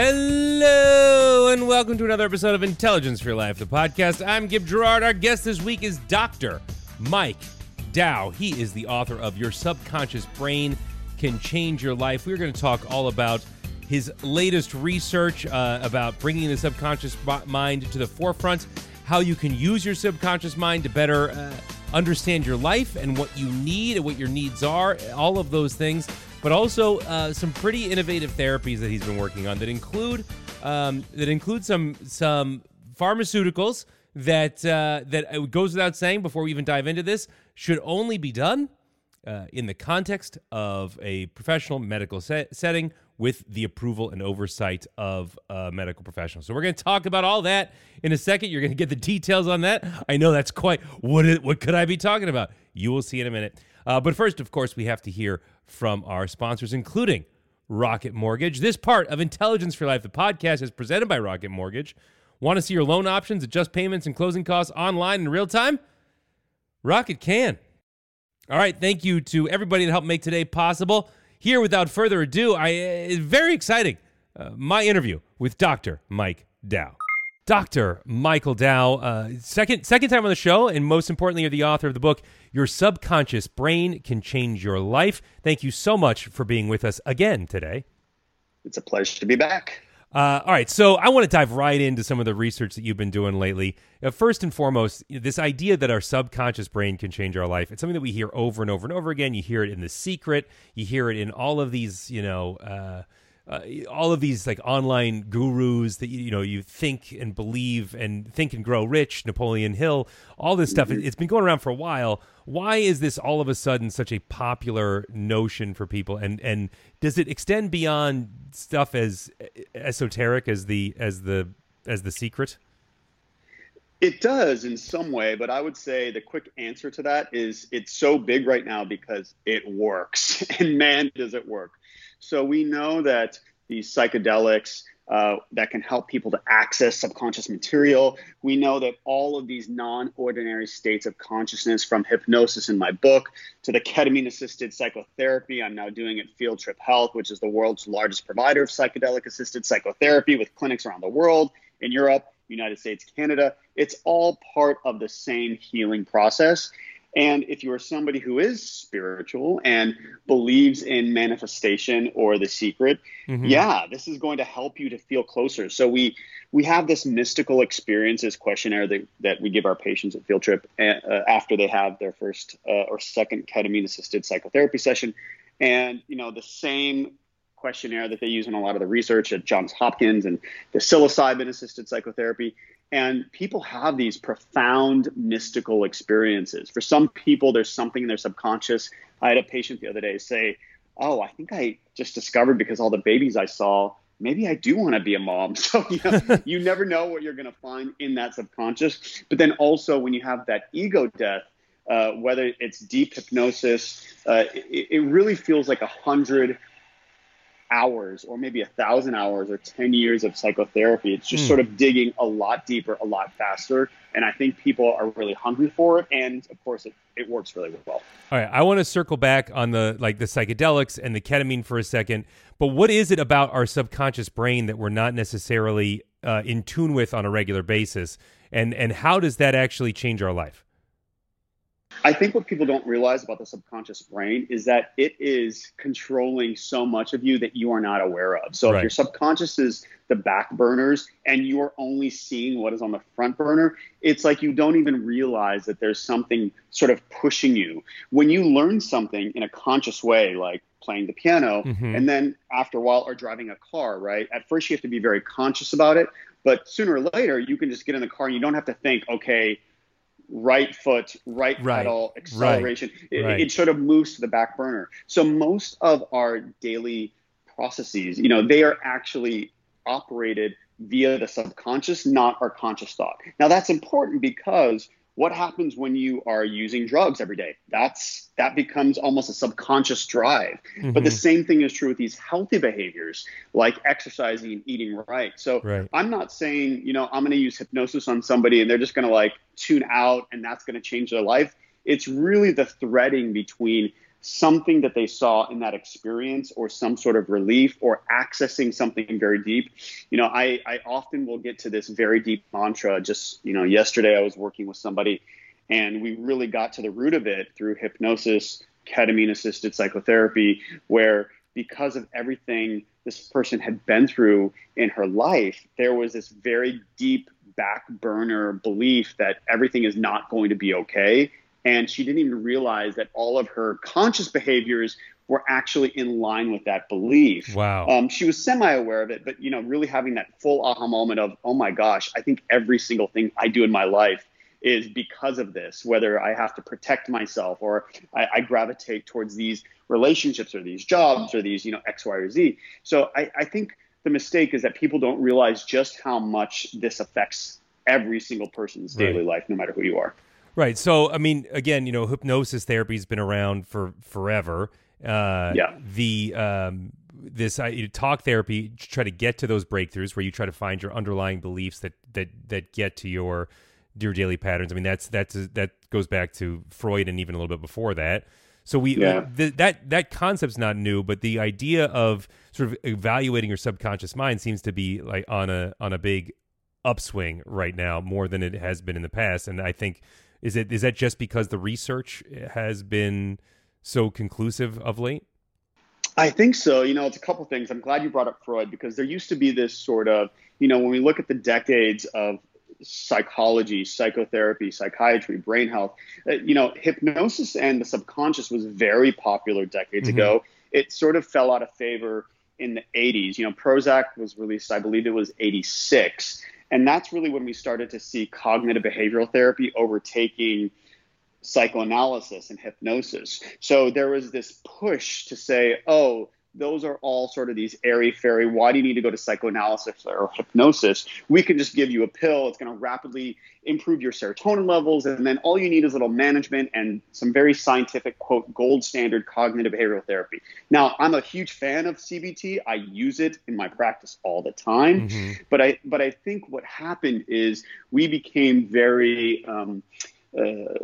Hello, and welcome to another episode of Intelligence for Your Life, the podcast. I'm Gib Gerard. Our guest this week is Dr. Mike Dow. He is the author of Your Subconscious Brain Can Change Your Life. We're going to talk all about his latest research uh, about bringing the subconscious mind to the forefront, how you can use your subconscious mind to better uh, understand your life and what you need and what your needs are, all of those things, but also uh, some pretty innovative therapies that he's been working on that include um, that include some some pharmaceuticals that uh, that goes without saying before we even dive into this should only be done uh, in the context of a professional medical set- setting with the approval and oversight of a medical professional. So we're going to talk about all that in a second. You're going to get the details on that. I know that's quite what is, what could I be talking about? You will see in a minute. Uh, but first, of course, we have to hear from our sponsors, including Rocket Mortgage. This part of Intelligence for Life, the podcast, is presented by Rocket Mortgage. Want to see your loan options, adjust payments, and closing costs online in real time? Rocket can. All right, thank you to everybody that helped make today possible here, without further ado, I it's very exciting. Uh, my interview with Dr. Mike Dow. Dr. Michael Dow, uh, second second time on the show, and most importantly, you're the author of the book "Your Subconscious Brain Can Change Your Life." Thank you so much for being with us again today. It's a pleasure to be back. Uh, all right, so I want to dive right into some of the research that you've been doing lately. Uh, first and foremost, this idea that our subconscious brain can change our life. It's something that we hear over and over and over again. You hear it in The Secret. You hear it in all of these, you know, uh, uh, all of these like online gurus that you know you think and believe and think and grow rich napoleon hill all this stuff it's been going around for a while why is this all of a sudden such a popular notion for people and and does it extend beyond stuff as esoteric as the as the as the secret it does in some way, but I would say the quick answer to that is it's so big right now because it works. And man, does it work. So we know that these psychedelics uh, that can help people to access subconscious material. We know that all of these non ordinary states of consciousness, from hypnosis in my book to the ketamine assisted psychotherapy, I'm now doing at Field Trip Health, which is the world's largest provider of psychedelic assisted psychotherapy with clinics around the world, in Europe, United States, Canada. It's all part of the same healing process. And if you are somebody who is spiritual and believes in manifestation or the secret, mm-hmm. yeah, this is going to help you to feel closer. So we we have this mystical experiences questionnaire that, that we give our patients at Field Trip uh, uh after they have their first uh, or second ketamine assisted psychotherapy session, and you know the same questionnaire that they use in a lot of the research at Johns Hopkins and the psilocybin assisted psychotherapy and people have these profound mystical experiences. For some people, there's something in their subconscious. I had a patient the other day say, Oh, I think I just discovered because all the babies I saw, maybe I do want to be a mom. So you, know, you never know what you're going to find in that subconscious. But then also, when you have that ego death, uh, whether it's deep hypnosis, uh, it, it really feels like a hundred hours or maybe a thousand hours or 10 years of psychotherapy. It's just mm. sort of digging a lot deeper, a lot faster. And I think people are really hungry for it. And of course, it, it works really well. All right. I want to circle back on the like the psychedelics and the ketamine for a second. But what is it about our subconscious brain that we're not necessarily uh, in tune with on a regular basis? And, and how does that actually change our life? I think what people don't realize about the subconscious brain is that it is controlling so much of you that you are not aware of. So right. if your subconscious is the back burners and you're only seeing what is on the front burner, it's like you don't even realize that there's something sort of pushing you. When you learn something in a conscious way, like playing the piano, mm-hmm. and then after a while are driving a car, right? At first you have to be very conscious about it, but sooner or later you can just get in the car and you don't have to think, okay, right foot, right, right. pedal, acceleration. Right. It, right. it sort of moves to the back burner. So most of our daily processes, you know, they are actually operated via the subconscious, not our conscious thought. Now that's important because what happens when you are using drugs every day that's that becomes almost a subconscious drive mm-hmm. but the mm-hmm. same thing is true with these healthy behaviors like exercising and eating right so right. i'm not saying you know i'm going to use hypnosis on somebody and they're just going to like tune out and that's going to change their life it's really the threading between something that they saw in that experience or some sort of relief or accessing something very deep. You know, I, I often will get to this very deep mantra. Just, you know, yesterday I was working with somebody and we really got to the root of it through hypnosis, ketamine assisted psychotherapy, where because of everything this person had been through in her life, there was this very deep back burner belief that everything is not going to be okay and she didn't even realize that all of her conscious behaviors were actually in line with that belief. Wow. Um, she was semi-aware of it, but you know, really having that full aha moment of, oh my gosh, I think every single thing I do in my life is because of this. Whether I have to protect myself or I, I gravitate towards these relationships or these jobs or these, you know, X, Y, or Z. So I, I think the mistake is that people don't realize just how much this affects every single person's daily life, no matter who you are. Right. So, I mean, again, you know, hypnosis therapy has been around for forever. Uh, yeah. The um, this uh, talk therapy try to get to those breakthroughs where you try to find your underlying beliefs that that that get to your your daily patterns. I mean, that's that's that goes back to Freud and even a little bit before that. So we yeah. th- that that concept's not new, but the idea of sort of evaluating your subconscious mind seems to be like on a on a big upswing right now, more than it has been in the past. And I think is it is that just because the research has been so conclusive of late? I think so. You know, it's a couple things. I'm glad you brought up Freud because there used to be this sort of, you know, when we look at the decades of psychology, psychotherapy, psychiatry, brain health, uh, you know, hypnosis and the subconscious was very popular decades mm-hmm. ago. It sort of fell out of favor in the 80s. You know, Prozac was released, I believe it was 86. And that's really when we started to see cognitive behavioral therapy overtaking psychoanalysis and hypnosis. So there was this push to say, oh, those are all sort of these airy fairy. Why do you need to go to psychoanalysis or hypnosis? We can just give you a pill. It's going to rapidly improve your serotonin levels. And then all you need is a little management and some very scientific, quote, gold standard cognitive behavioral therapy. Now, I'm a huge fan of CBT. I use it in my practice all the time. Mm-hmm. But I, but I think what happened is we became very, um, uh,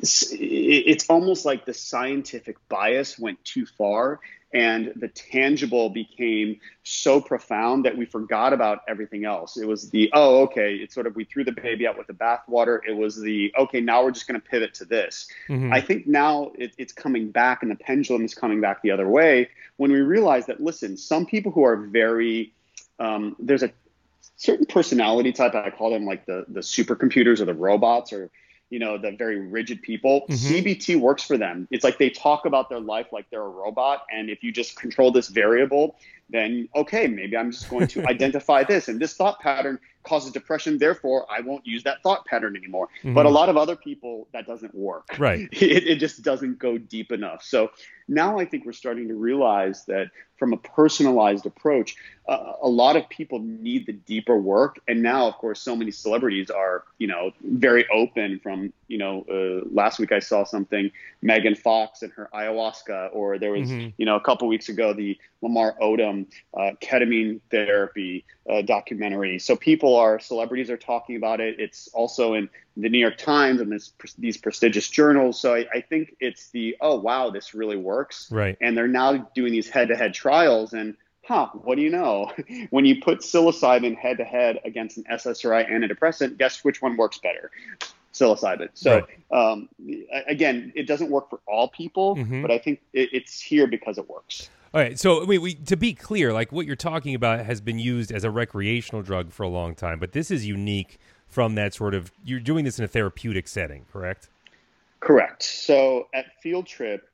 it's almost like the scientific bias went too far and the tangible became so profound that we forgot about everything else. It was the oh okay, it's sort of we threw the baby out with the bathwater. It was the okay now we're just going to pivot to this. Mm-hmm. I think now it, it's coming back and the pendulum is coming back the other way when we realize that listen, some people who are very um, there's a certain personality type I call them like the the supercomputers or the robots or you know the very rigid people mm-hmm. cbt works for them it's like they talk about their life like they're a robot and if you just control this variable then okay maybe i'm just going to identify this. And this thought pattern causes depression. Therefore i won't use that thought pattern anymore. Mm-hmm. but a lot of other people that doesn't work. Right. It, it just doesn't go deep enough. So now i think we're starting to realize that from a personalized approach uh, a lot of people need the deeper work. And now of course so many celebrities are you know very open from you know uh, last week i saw something megan fox and her ayahuasca or there was mm-hmm. you know a couple weeks ago the lamar odom uh, ketamine therapy uh, documentary so people are celebrities are talking about it it's also in the new york times and this, these prestigious journals so I, I think it's the oh wow this really works right and they're now doing these head-to-head trials and huh, what do you know? when you put psilocybin head to head against an SSRI antidepressant, guess which one works better? Psilocybin. So right. um, again, it doesn't work for all people, mm-hmm. but I think it, it's here because it works. All right. So, I mean, we, to be clear, like what you're talking about has been used as a recreational drug for a long time, but this is unique from that sort of. You're doing this in a therapeutic setting, correct? Correct. So at Field Trip,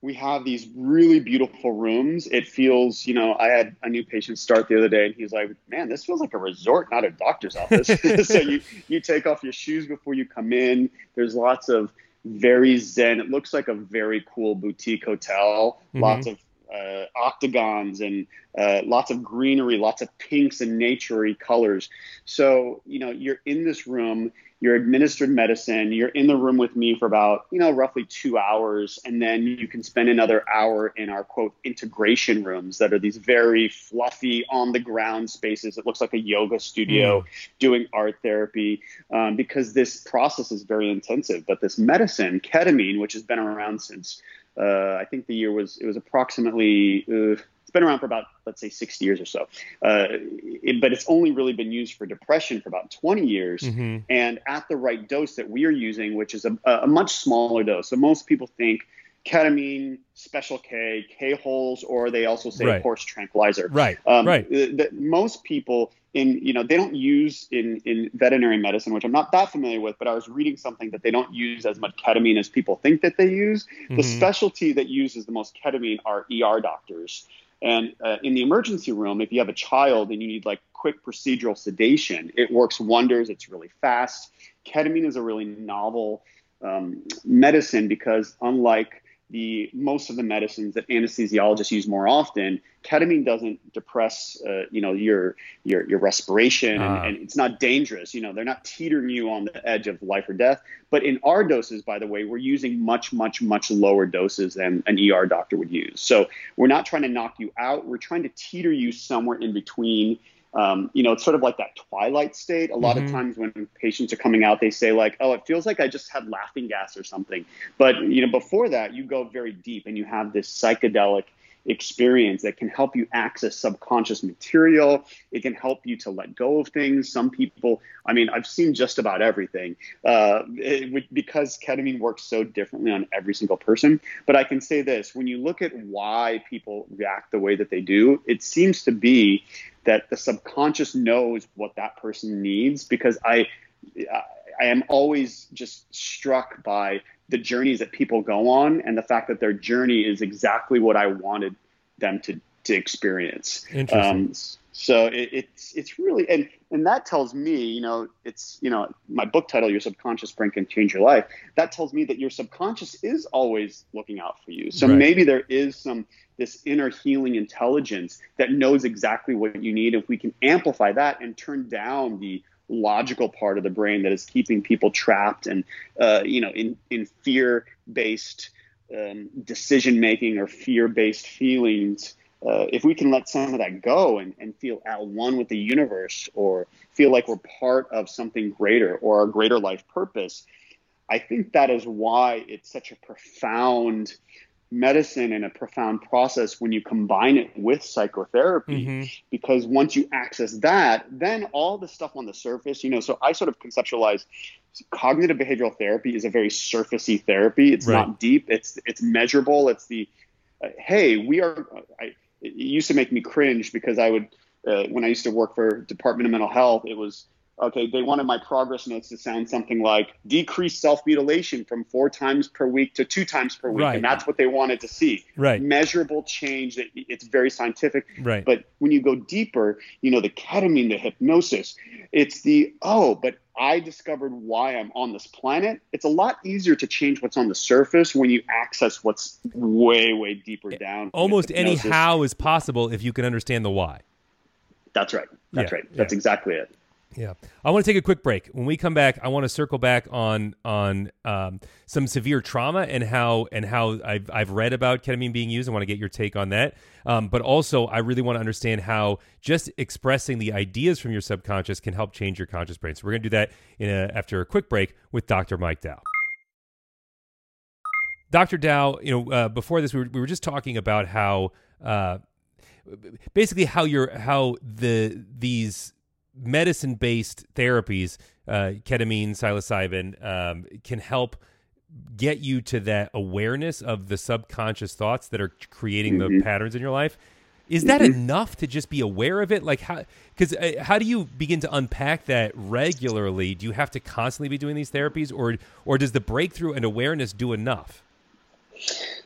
we have these really beautiful rooms. It feels, you know, I had a new patient start the other day and he's like, man, this feels like a resort, not a doctor's office. so you, you take off your shoes before you come in. There's lots of very zen. It looks like a very cool boutique hotel. Mm-hmm. Lots of uh, octagons and uh, lots of greenery, lots of pinks and naturey colors. So, you know, you're in this room you're administered medicine, you're in the room with me for about, you know, roughly two hours, and then you can spend another hour in our quote integration rooms that are these very fluffy on the ground spaces. It looks like a yoga studio mm. doing art therapy um, because this process is very intensive. But this medicine, ketamine, which has been around since uh, I think the year was it was approximately uh, it's been around for about let's say 60 years or so uh, it, but it's only really been used for depression for about 20 years mm-hmm. and at the right dose that we are using which is a, a much smaller dose so most people think ketamine, special K, K holes, or they also say right. horse tranquilizer. Right. Um, right. The, the, most people in you know they don't use in in veterinary medicine, which I'm not that familiar with, but I was reading something that they don't use as much ketamine as people think that they use. Mm-hmm. The specialty that uses the most ketamine are ER doctors. And uh, in the emergency room, if you have a child and you need like quick procedural sedation, it works wonders. It's really fast. Ketamine is a really novel um, medicine because, unlike the most of the medicines that anesthesiologists use more often, ketamine doesn't depress, uh, you know, your your your respiration, uh. and, ah. and, it's not dangerous. You know, they're not teetering you on the edge of life or death. But in our doses, by the way, we're using much, much, much lower doses than an ER doctor would use. So we're not trying to knock you out. We're trying to teeter you somewhere in between um, you know, it's sort of like that twilight state. A lot mm-hmm. of times when patients are coming out, they say like, "Oh, it feels like I just had laughing gas or something." But you know, before that, you go very deep and you have this psychedelic experience that can help you access subconscious material. It can help you to let go of things. Some people, I mean, I've seen just about everything uh, it, because ketamine works so differently on every single person. But I can say this when you look at why people react the way that they do, it seems to be that the subconscious knows what that person needs because I. I am always just struck by the journeys that people go on and the fact that their journey is exactly what I wanted them to to experience. Interesting. Um, so it, it's it's really and and that tells me, you know, it's you know my book title, Your Subconscious Brain Can Change Your Life. That tells me that your subconscious is always looking out for you. So right. maybe there is some this inner healing intelligence that knows exactly what you need. If we can amplify that and turn down the logical part of the brain that is keeping people trapped and uh, you know in in fear based um, decision making or fear based feelings uh, if we can let some of that go and, and feel at one with the universe or feel like we're part of something greater or a greater life purpose i think that is why it's such a profound medicine and a profound process when you combine it with psychotherapy mm-hmm. because once you access that then all the stuff on the surface you know so i sort of conceptualize cognitive behavioral therapy is a very surfacey therapy it's right. not deep it's it's measurable it's the uh, hey we are I, it used to make me cringe because i would uh, when i used to work for department of mental health it was okay, they wanted my progress notes to sound something like decrease self mutilation from four times per week to two times per week. Right. And that's what they wanted to see. Right. Measurable change that it's very scientific. Right. But when you go deeper, you know, the ketamine, the hypnosis, it's the, oh, but I discovered why I'm on this planet. It's a lot easier to change what's on the surface when you access what's way, way deeper down. Almost any how is possible if you can understand the why. That's right. That's yeah. right. That's yeah. exactly it. Yeah, I want to take a quick break. When we come back, I want to circle back on on um, some severe trauma and how and how I've I've read about ketamine being used. I want to get your take on that. Um, but also, I really want to understand how just expressing the ideas from your subconscious can help change your conscious brain. So we're going to do that in a, after a quick break with Dr. Mike Dow. Dr. Dow, you know, uh, before this, we were, we were just talking about how, uh, basically, how you're how the these medicine based therapies, uh, ketamine, psilocybin, um, can help get you to that awareness of the subconscious thoughts that are creating mm-hmm. the patterns in your life. Is that mm-hmm. enough to just be aware of it? Like how? Because uh, how do you begin to unpack that regularly? Do you have to constantly be doing these therapies, or or does the breakthrough and awareness do enough?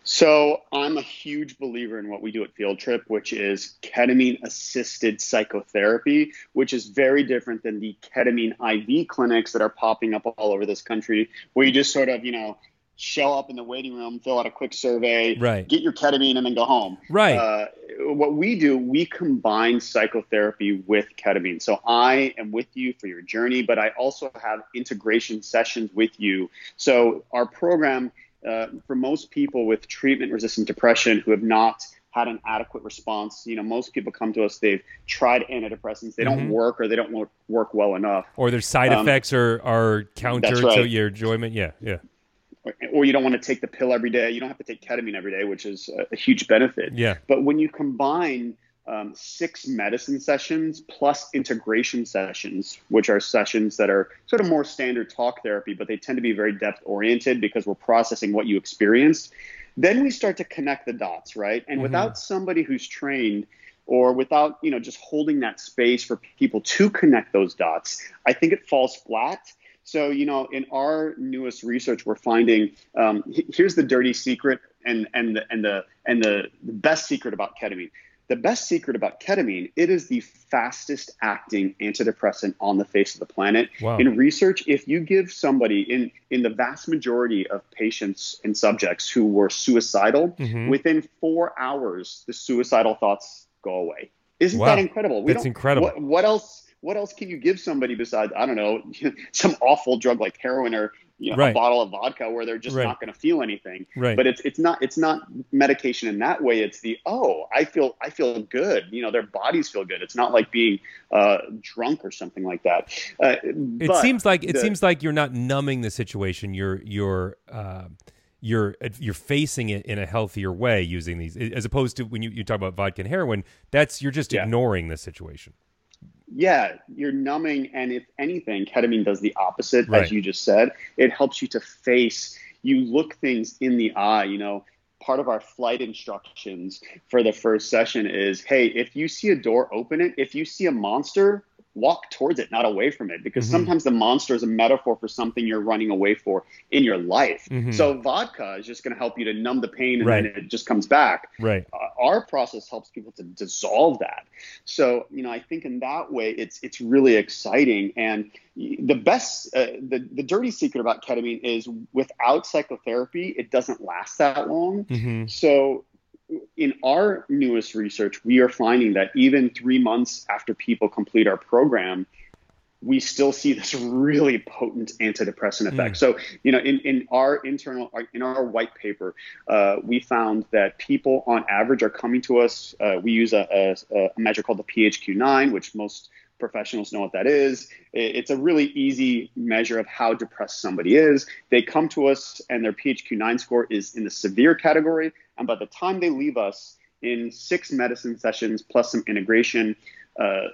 So I'm a huge believer in what we do at Field Trip, which is ketamine assisted psychotherapy, which is very different than the ketamine IV clinics that are popping up all over this country, where you just sort of, you know, show up in the waiting room, fill out a quick survey, right. get your ketamine, and then go home. Right. Uh, what we do, we combine psychotherapy with ketamine. So I am with you for your journey, but I also have integration sessions with you. So our program, uh, for most people with treatment-resistant depression who have not had an adequate response. You know, most people come to us, they've tried antidepressants, they Mhm. don't work or they don't work, work well enough. Or their side Um, effects are are counter that's to your enjoyment. Yeah, yeah, Or, or you don't want to take the pill every day. You don't have to take ketamine every day, which is a, a huge benefit. yeah. But when you combine um, six medicine sessions plus integration sessions, which are sessions that are sort of more standard talk therapy, but they tend to be very depth oriented because we're processing what you experienced, then we start to connect the dots, right? And Mhm. without somebody who's trained or without, you know, just holding that space for people to connect those dots, I think it falls flat. So, you know, in our newest research, we're finding um, here's the dirty secret and and the and the and the, the best secret about ketamine. The best secret about ketamine, it is the fastest acting antidepressant on the face of the planet. Wow. In research, if you give somebody in in the vast majority of patients and subjects who were suicidal, Mhm. within four hours, the suicidal thoughts go away. Isn't Wow. that incredible? That's incredible. What, what else? What else can you give somebody besides I don't know some awful drug like heroin or you know, Right. a bottle of vodka where they're just Right. not going to feel anything? Right. But it's it's not it's not medication in that way. It's the oh I feel I feel good. You know their bodies feel good. It's not like being uh, drunk or something like that. Uh, it seems like it the- seems like you're not numbing the situation. You're you're uh, you're you're facing it in a healthier way using these, as opposed to when you, you talk about vodka and heroin. That's you're just Yeah. ignoring the situation. Yeah, you're numbing, and if anything, ketamine does the opposite, Right. as you just said. It helps you to face. You look things in the eye. You know, part of our flight instructions for the first session is, hey, if you see a door, open it. If you see a monster, walk towards it, not away from it, because Mhm. sometimes the monster is a metaphor for something you're running away for in your life. Mhm. So vodka is just going to help you to numb the pain, and Right. then it just comes back Right. uh, our process helps people to dissolve that. So, you know, I think in that way, it's it's really exciting. And the best, uh, the the dirty secret about ketamine is without psychotherapy, it doesn't last that long. hmm So, in our newest research, we are finding that even three months after people complete our program, we still see this really potent antidepressant effect. Mm. So, you know, in, in our internal, in our white paper, uh, we found that people on average are coming to us. Uh, we use a, a, a measure called the PHQ-9, which most professionals know what that is. It's a really easy measure of how depressed somebody is. They come to us and their PHQ-9 score is in the severe category. And by the time they leave us in six medicine sessions plus some integration, uh,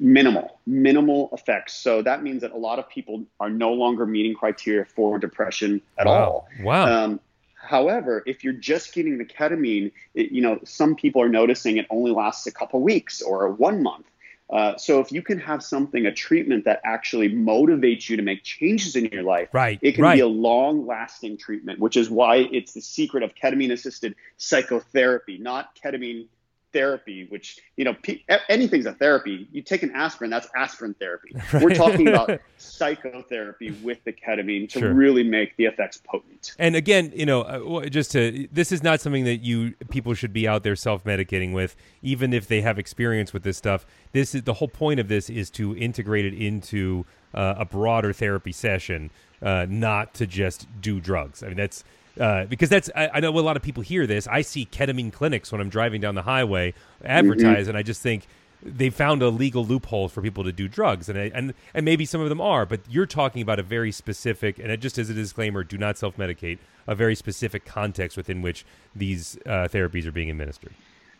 minimal, minimal effects. So that means that a lot of people are no longer meeting criteria for depression at wow. all. Wow. Um, however, if you're just getting the ketamine, it, you know, some people are noticing it only lasts a couple weeks or one month. Uh, so if you can have something, a treatment that actually motivates you to make changes in your life, right. it can right. be a long-lasting treatment, which is why it's the secret of ketamine-assisted psychotherapy, not ketamine therapy. Which you know, pe- anything's a therapy. You take an aspirin, that's aspirin therapy. We're talking about psychotherapy with the ketamine to Sure. really make the effects potent. And again, you know, uh, just to this is not something that you people should be out there self-medicating with, even if they have experience with this stuff. This is the whole point of this is to integrate it into uh, a broader therapy session, uh, not to just do drugs. I mean, that's uh, because that's I, I know a lot of people hear this. I see ketamine clinics when I'm driving down the highway advertised, and I just think they found a legal loophole for people to do drugs, and I, and and maybe some of them are, but you're talking about a very specific, and it just as a disclaimer, do not self-medicate. A very specific context within which these uh, therapies are being administered.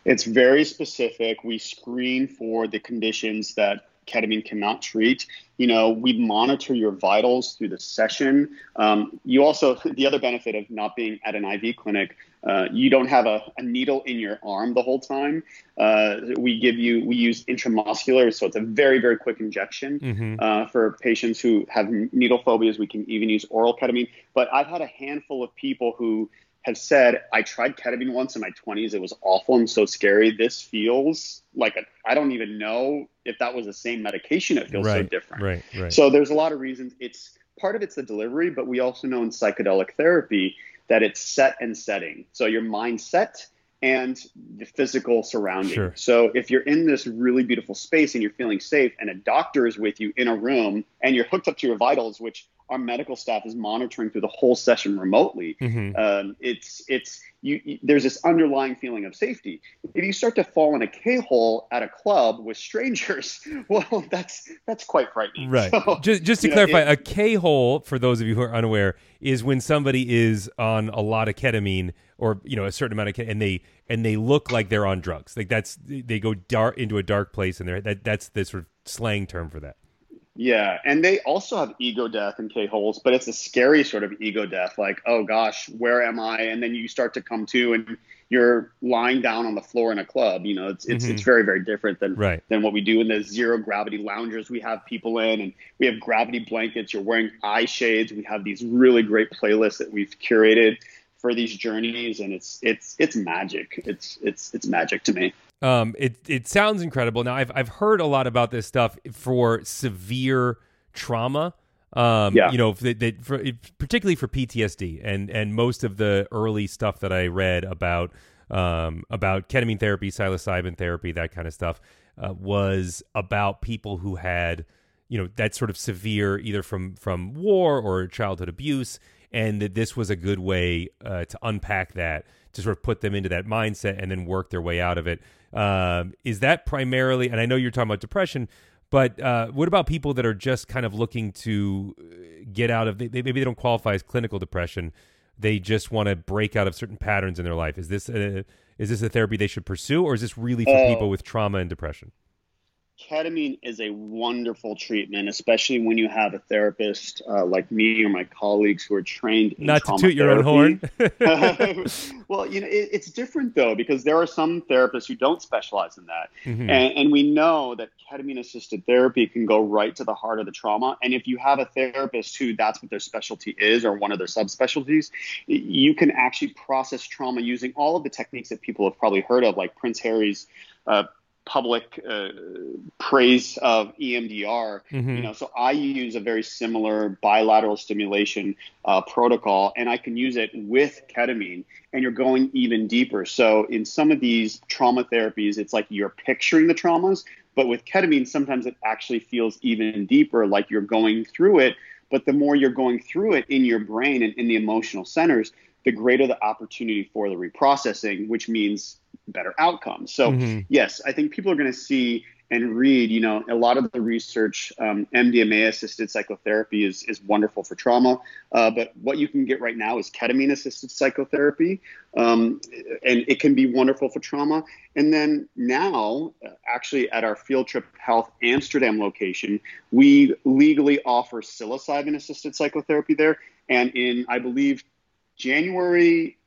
It's very specific. We screen for the conditions that ketamine cannot treat. You know, we monitor your vitals through the session. Um, you also, the other benefit of not being at an IV clinic, uh, you don't have a, a needle in your arm the whole time. Uh, we give you, we use intramuscular, so it's a very, very quick injection. Mm-hmm. Uh, for patients who have needle phobias, we can even use oral ketamine. But I've had a handful of people who have said, I tried ketamine once in my 20s. It was awful and so scary. This feels like a, I don't even know if that was the same medication. It feels so different. right, right. So there's a lot of reasons. It's part of it's the delivery, but we also know in psychedelic therapy that it's set and setting. So your mindset and the physical surrounding. Sure. So if you're in this really beautiful space and you're feeling safe and a doctor is with you in a room and you're hooked up to your vitals, which our medical staff is monitoring through the whole session remotely, Mhm. um, it's it's you, you, there's this underlying feeling of safety. If you start to fall in a K-hole at a club with strangers, well, that's that's quite frightening. Right. So, just just to you know, clarify, it- a K hole for those of you who are unaware is when somebody is on a lot of ketamine or you know a certain amount of ke- and they and they look like they're on drugs. Like that's they go dark into a dark place and they're that that's the sort of slang term for that. Yeah, and they also have ego death in K holes, but it's a scary sort of ego death. Like, oh gosh, where am I? And then you start to come to, and you're lying down on the floor in a club. You know, it's it's, Mhm. it's very very different than Right. than what we do in the zero gravity loungers we have people in, and we have gravity blankets. You're wearing eye shades. We have these really great playlists that we've curated for these journeys, and it's it's it's magic. It's it's it's magic to me. Um, it it sounds incredible. Now I've I've heard a lot about this stuff for severe trauma. Um, Yeah. you know, that, that for, particularly for PTSD, and and most of the early stuff that I read about um, about ketamine therapy, psilocybin therapy, that kind of stuff, uh, was about people who had you know that sort of severe either from from war or childhood abuse, and that this was a good way uh, to unpack that to sort of put them into that mindset and then work their way out of it. Um, is that primarily? And I know you're talking about depression, but uh, what about people that are just kind of looking to uh, get out of? They, they, maybe they don't qualify as clinical depression. They just want to break out of certain patterns in their life. Is this a, is this a therapy they should pursue, or is this really for Oh. people with trauma and depression? Ketamine is a wonderful treatment, especially when you have a therapist uh, like me or my colleagues who are trained in Not to trauma toot your own therapy. horn. well, you know, it, it's different though because there are some therapists who don't specialize in that, Mhm. and, and we know that ketamine-assisted therapy can go right to the heart of the trauma. And if you have a therapist who that's what their specialty is or one of their subspecialties, you can actually process trauma using all of the techniques that people have probably heard of, like Prince Harry's. Uh, public uh, praise of EMDR. Mhm. You know, so I use a very similar bilateral stimulation uh, protocol, and I can use it with ketamine, and you're going even deeper. So in some of these trauma therapies, it's like you're picturing the traumas, but with ketamine, sometimes it actually feels even deeper, like you're going through it. But the more you're going through it in your brain and in the emotional centers, the greater the opportunity for the reprocessing, which means better outcomes. So Mhm. yes, I think people are going to see and read. You know, a lot of the research, um, MDMA-assisted psychotherapy is is wonderful for trauma, uh, but what you can get right now is ketamine-assisted psychotherapy, um, and it can be wonderful for trauma. And then now, uh, actually, at our Field Trip Health Amsterdam location, we legally offer psilocybin-assisted psychotherapy there, and in I believe January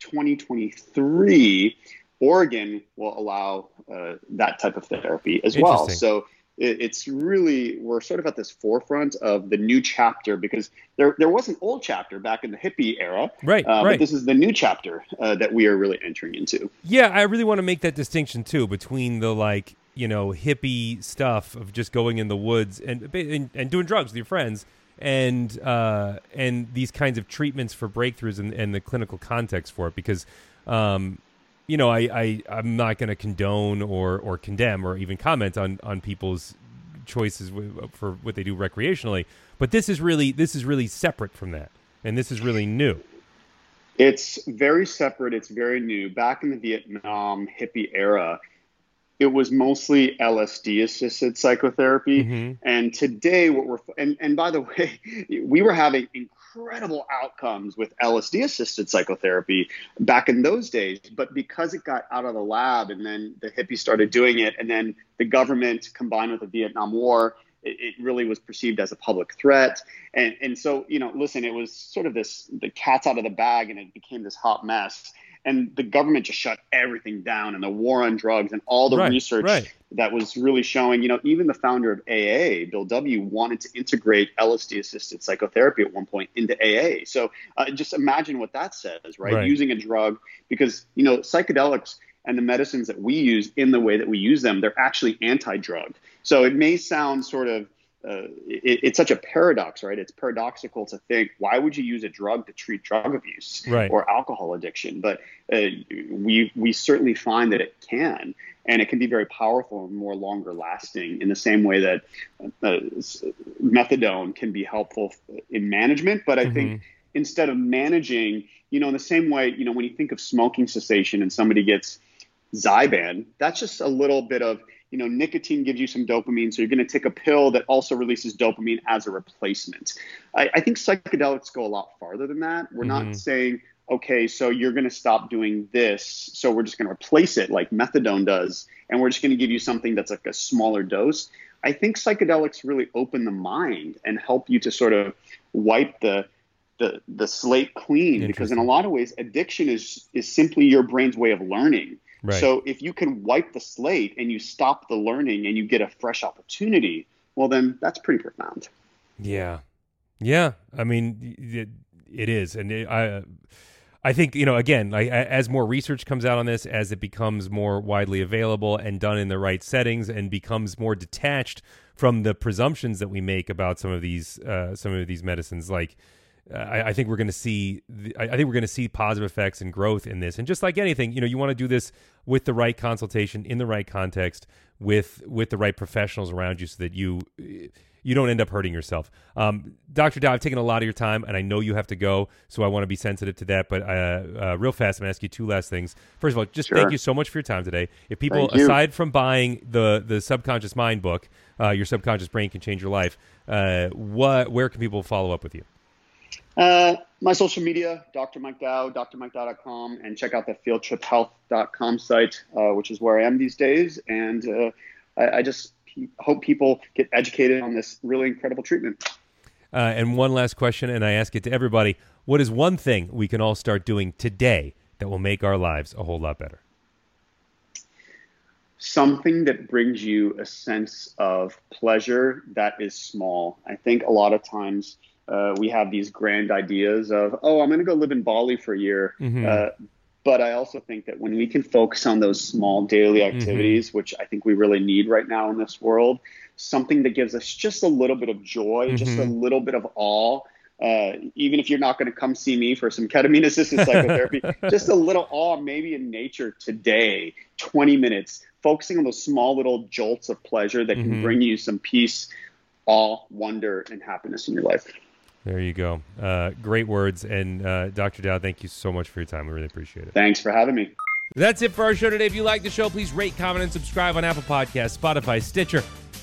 2023, Oregon will allow uh, that type of therapy as well. So it, it's really we're sort of at this forefront of the new chapter because there there was an old chapter back in the hippie era, Right, uh, right. but this is the new chapter uh, that we are really entering into. Yeah, I really want to make that distinction too between the like you know hippie stuff of just going in the woods and and, and doing drugs with your friends and uh, and these kinds of treatments for breakthroughs and, and the clinical context for it because um, you know I, I I'm not going to condone or or condemn or even comment on on people's choices w- for what they do recreationally but this is really this is really separate from that and this is really new It's very separate. It's very new. Back in the Vietnam hippie era, it was mostly LSD assisted psychotherapy. Mhm. And today, what we're and and by the way, we were having incredible outcomes with LSD assisted psychotherapy back in those days. But because it got out of the lab, and then the hippies started doing it, and then the government combined with the Vietnam War. It it really was perceived as a public threat, and and so you know, listen, it was sort of this the cat's out of the bag, and it became this hot mess. And the government just shut everything down, and the war on drugs, and all the Right, research right. that was really showing, you know, even the founder of AA, Bill W., wanted to integrate LSD assisted psychotherapy at one point into AA. So uh, just imagine what that says, right? Right. Using a drug, because, you know, psychedelics and the medicines that we use in the way that we use them, they're actually anti drug. So it may sound sort of uh, it, it's such a paradox, right? It's paradoxical to think why would you use a drug to treat drug abuse right. or alcohol addiction? But uh, we we certainly find that it can, and it can be very powerful and more longer lasting. In the same way that uh, methadone can be helpful in management, but I mm-hmm. think instead of managing, you know, in the same way, you know, when you think of smoking cessation and somebody gets Zyban, that's just a little bit of you know, nicotine gives you some dopamine, so you're going to take a pill that also releases dopamine as a replacement. I, I think psychedelics go a lot farther than that. We're mm-hmm. not saying, okay, so you're going to stop doing this, so we're just going to replace it like methadone does, and we're just going to give you something that's like a smaller dose. I think psychedelics really open the mind and help you to sort of wipe the the, the slate clean because in a lot of ways addiction is is simply your brain's way of learning Right. So if you can wipe the slate and you stop the learning and you get a fresh opportunity, well, then that's pretty profound. Yeah, yeah. I mean, it, it is, and it, I. I think you know again, like as more research comes out on this, as it becomes more widely available and done in the right settings, and becomes more detached from the presumptions that we make about some of these uh, some of these medicines, like I, I, think we're going to see. The, I, I think we're going to see positive effects and growth in this. And just like anything, you know, you want to do this with the right consultation in the right context with with the right professionals around you, so that you you don't end up hurting yourself. Um, Dr. Dow, I've taken a lot of your time, and I know you have to go, so I want to be sensitive to that. But uh, uh, real fast, I'm going to ask you two last things. First of all, just sure. thank you so much for your time today. If people, aside from buying the the Subconscious Mind book, uh, your subconscious brain can change your life. Uh, what, where can people follow up with you? Uh, my social media, Dr. Mike Dow, drmikedow.com, and check out the fieldtriphealth.com site, uh, which is where I am these days. And uh, I, I, just hope people get educated on this really incredible treatment. Uh, and one last question, and I ask it to everybody what is one thing we can all start doing today that will make our lives a whole lot better? Something that brings you a sense of pleasure that is small. I think a lot of times uh, we have these grand ideas of, oh, I'm going to go live in Bali for a year. Mm-hmm. Uh, but I also think that when we can focus on those small daily mm-hmm. activities, mm-hmm. which I think we really need right now in this world, something that gives us just a little bit of joy, mm-hmm. just a mm-hmm. little bit of awe. Uh, even if you're not going to come see me for some ketamine assisted psychotherapy, just a little awe, maybe in nature today, 20 minutes, focusing on those small little jolts of pleasure that can mm-hmm. bring you some peace, awe, wonder, and happiness in your life. There you go. Uh, great words. And uh, Dr. Dow, thank you so much for your time. We really appreciate it. Thanks for having me. That's it for our show today. If you like the show, please rate, comment, and subscribe on Apple Podcasts, Spotify, Stitcher,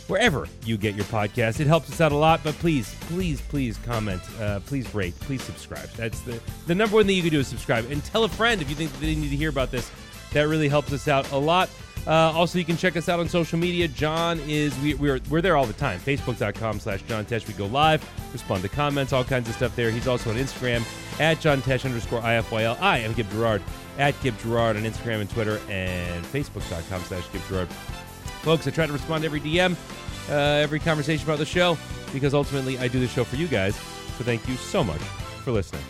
wherever you get your podcast. It helps us out a lot, but please, please, please comment. Uh, please rate. Please subscribe. That's the, the number one thing you can do is subscribe. And tell a friend if you think they need to hear about this. That really helps us out a lot. Uh, also, you can check us out on social media. John is we, we're we're there all the time. Facebook.com slash John Tesh. We go live, respond to comments, all kinds of stuff there. He's also on Instagram at John Tesh underscore IFYL. I am Gib Gerard at Gib Gerard on Instagram and Twitter and Facebook.com slash Gib Gerard. Folks, I try to respond to every DM, uh, every conversation about the show, because ultimately I do the show for you guys. So thank you so much for listening.